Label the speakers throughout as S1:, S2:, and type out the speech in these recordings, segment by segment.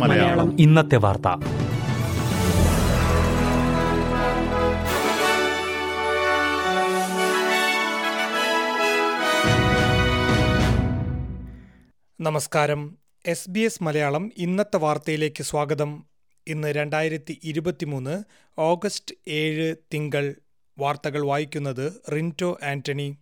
S1: മലയാളം.
S2: ഇന്നത്തെ വാർത്ത.
S3: നമസ്കാരം. എസ് ബി എസ് മലയാളം ഇന്നത്തെ വാർത്തയിലേക്ക് സ്വാഗതം. ഇന്ന് രണ്ടായിരത്തി ഇരുപത്തിമൂന്ന് ഓഗസ്റ്റ് ഏഴ് തിങ്കൾ. വാർത്തകൾ വായിക്കുന്നത് റിന്റോ ആന്റണി.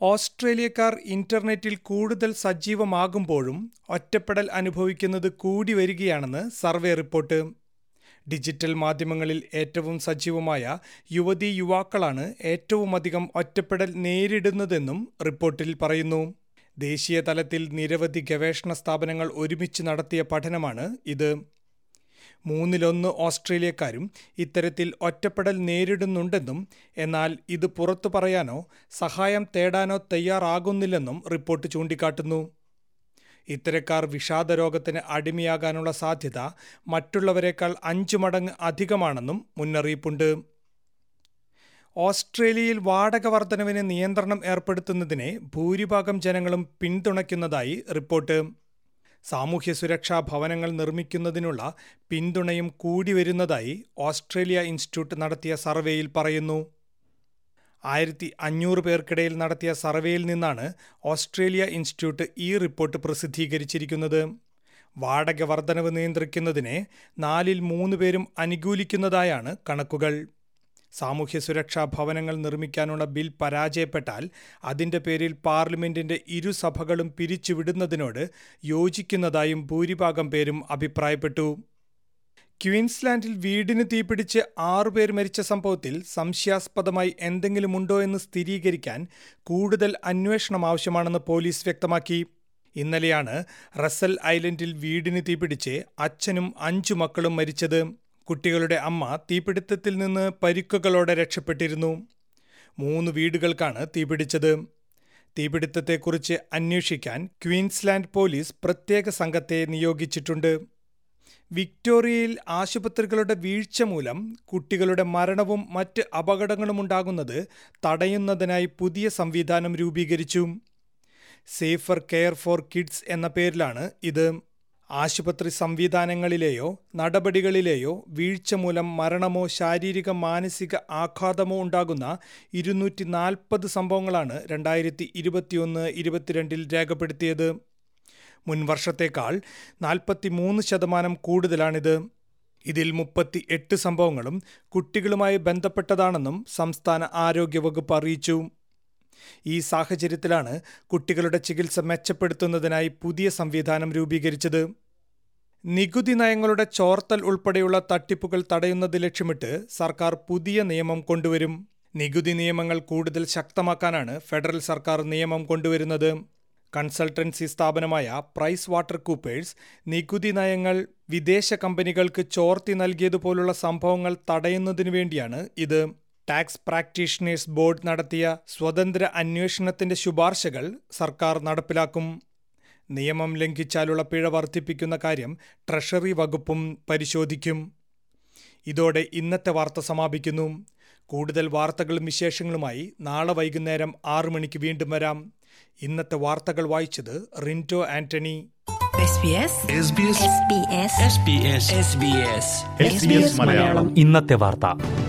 S3: ഓസ്ട്രേലിയക്കാർ ഇന്റർനെറ്റിൽ കൂടുതൽ സജീവമാകുമ്പോഴും ഒറ്റപ്പെടൽ അനുഭവിക്കുന്നത് കൂടി വരികയാണെന്ന് സർവേ റിപ്പോർട്ട്. ഡിജിറ്റൽ മാധ്യമങ്ങളിൽ ഏറ്റവും സജീവമായ യുവതീ യുവാക്കളാണ് ഏറ്റവുമധികം ഒറ്റപ്പെടൽ നേരിടുന്നതെന്നും റിപ്പോർട്ടിൽ പറയുന്നു. ദേശീയ തലത്തിൽ നിരവധി ഗവേഷണ സ്ഥാപനങ്ങൾ ഒരുമിച്ച് നടത്തിയ പഠനമാണ് ഇത്. മൂന്നിലൊന്ന് ഓസ്ട്രേലിയക്കാരും ഇത്തരത്തിൽ ഒറ്റപ്പെടൽ നേരിടുന്നുണ്ടെന്നും എന്നാൽ ഇത് പുറത്തു പറയാനോ സഹായം തേടാനോ തയ്യാറാകുന്നില്ലെന്നും റിപ്പോർട്ട് ചൂണ്ടിക്കാട്ടുന്നു. ഇത്തരക്കാർ വിഷാദരോഗത്തിന് അടിമയാകാനുള്ള സാധ്യത മറ്റുള്ളവരെക്കാൾ അഞ്ചു മടങ്ങ് അധികമാണെന്നും മുന്നറിയിപ്പുണ്ട്. ഓസ്ട്രേലിയയിൽ വാടക വർധനവിന് നിയന്ത്രണം ഏർപ്പെടുത്തുന്നതിനെ ഭൂരിഭാഗം ജനങ്ങളും പിന്തുണയ്ക്കുന്നതായി റിപ്പോർട്ട്. സാമൂഹ്യ സുരക്ഷാ ഭവനങ്ങൾ നിർമ്മിക്കുന്നതിനുള്ള പിന്തുണയും കൂടി വരുന്നതായി ഓസ്ട്രേലിയ ഇൻസ്റ്റിറ്റ്യൂട്ട് നടത്തിയ സർവേയിൽ പറയുന്നു. ആയിരത്തി അഞ്ഞൂറ് പേർക്കിടയിൽ നടത്തിയ സർവേയിൽ നിന്നാണ് ഓസ്ട്രേലിയ ഇൻസ്റ്റിറ്റ്യൂട്ട് ഈ റിപ്പോർട്ട് പ്രസിദ്ധീകരിച്ചിരിക്കുന്നത്. വാടക വർധനവ് നിയന്ത്രിക്കുന്നതിനെ നാലിൽ മൂന്ന് പേരും അനുകൂലിക്കുന്നതായാണ് കണക്കുകൾ. സാമൂഹ്യ സുരക്ഷാ ഭവനങ്ങൾ നിർമ്മിക്കാനുള്ള ബിൽ പരാജയപ്പെട്ടാൽ അതിന്റെ പേരിൽ പാർലമെന്റിന്റെ ഇരുസഭകളും പിരിച്ചുവിടുന്നതിനോട് യോജിക്കുന്നതായും ഭൂരിഭാഗം പേരും അഭിപ്രായപ്പെട്ടു. ക്വീൻസ്ലാൻഡിൽ വീടിന് തീപിടിച്ച് ആറുപേർ മരിച്ച സംഭവത്തിൽ സംശയാസ്പദമായി എന്തെങ്കിലുമുണ്ടോ എന്ന് സ്ഥിരീകരിക്കാൻ കൂടുതൽ അന്വേഷണം ആവശ്യമാണെന്ന് പോലീസ് വ്യക്തമാക്കി. ഇന്നലെയാണ് റസൽ ഐലൻഡിൽ വീടിന് തീപിടിച്ച് അച്ഛനും അഞ്ചു മക്കളും മരിച്ചത്. കുട്ടികളുടെ അമ്മ തീപിടുത്തത്തിൽ നിന്ന് പരിക്കുകളോടെ രക്ഷപ്പെട്ടിരുന്നു. മൂന്ന് വീടുകൾക്കാണ് തീപിടിച്ചത്. തീപിടുത്തത്തെക്കുറിച്ച് അന്വേഷിക്കാൻ ക്വീൻസ്ലാൻഡ് പോലീസ് പ്രത്യേക സംഘത്തെ നിയോഗിച്ചിട്ടുണ്ട്. വിക്ടോറിയയിൽ ആശുപത്രികളുടെ വീഴ്ച മൂലം കുട്ടികളുടെ മരണവും മറ്റ് അപകടങ്ങളും ഉണ്ടാകുന്നത് തടയുന്നതിനായി പുതിയ സംവിധാനം രൂപീകരിച്ചു. സേഫർ കെയർ ഫോർ കിഡ്സ് എന്ന പേരിലാണ് ഇത്. ആശുപത്രി സംവിധാനങ്ങളിലെയോ നടപടികളിലെയോ വീഴ്ച മൂലം മരണമോ ശാരീരിക മാനസിക ആഘാതമോ ഉണ്ടാകുന്ന ഇരുന്നൂറ്റി നാൽപ്പത് സംഭവങ്ങളാണ് രണ്ടായിരത്തി ഇരുപത്തിയൊന്ന് ഇരുപത്തിരണ്ടിൽ രേഖപ്പെടുത്തിയത്. മുൻ വർഷത്തേക്കാൾ നാൽപ്പത്തി മൂന്ന് ശതമാനം കൂടുതലാണിത്. ഇതിൽ മുപ്പത്തി എട്ട് സംഭവങ്ങളും കുട്ടികളുമായി ബന്ധപ്പെട്ടതാണെന്നും സംസ്ഥാന ആരോഗ്യവകുപ്പ് അറിയിച്ചു. ഈ സാഹചര്യത്തിലാണ് കുട്ടികളുടെ ചികിത്സ മെച്ചപ്പെടുത്തുന്നതിനായി പുതിയ സംവിധാനം രൂപീകരിച്ചത്. നികുതി നയങ്ങളുടെ ചോർത്തൽ ഉൾപ്പെടെയുള്ള തട്ടിപ്പുകൾ തടയുന്നത് ലക്ഷ്യമിട്ട് സർക്കാർ പുതിയ നിയമം കൊണ്ടുവരും. നികുതി നിയമങ്ങൾ കൂടുതൽ ശക്തമാക്കാനാണ് ഫെഡറൽ സർക്കാർ നിയമം കൊണ്ടുവരുന്നത്. കൺസൾട്ടൻസി സ്ഥാപനമായ പ്രൈസ് വാട്ടർ കൂപ്പേഴ്സ് നികുതി നയങ്ങൾ വിദേശ കമ്പനികൾക്ക് ചോർത്തി നൽകിയതുപോലുള്ള സംഭവങ്ങൾ തടയുന്നതിനു വേണ്ടിയാണ് ഇത്. ടാക്സ് പ്രാക്ടീഷണേഴ്സ് ബോർഡ് നടത്തിയ സ്വതന്ത്ര അന്വേഷണത്തിന്റെ ശുപാർശകൾ സർക്കാർ നടപ്പിലാക്കും. നിയമം ലംഘിച്ചാലുള്ള പിഴ വർദ്ധിപ്പിക്കുന്ന കാര്യം ട്രഷറി വകുപ്പും പരിശോധിക്കും. ഇതോടെ ഇന്നത്തെ വാർത്ത സമാപിക്കുന്നു. കൂടുതൽ വാർത്തകളും വിശേഷങ്ങളുമായി നാളെ വൈകുന്നേരം ആറു മണിക്ക് വീണ്ടും വരാം. ഇന്നത്തെ വാർത്തകൾ വായിച്ചത് റിന്റോ ആന്റണി.
S1: മലയാളം.
S2: ഇന്നത്തെ വാർത്ത.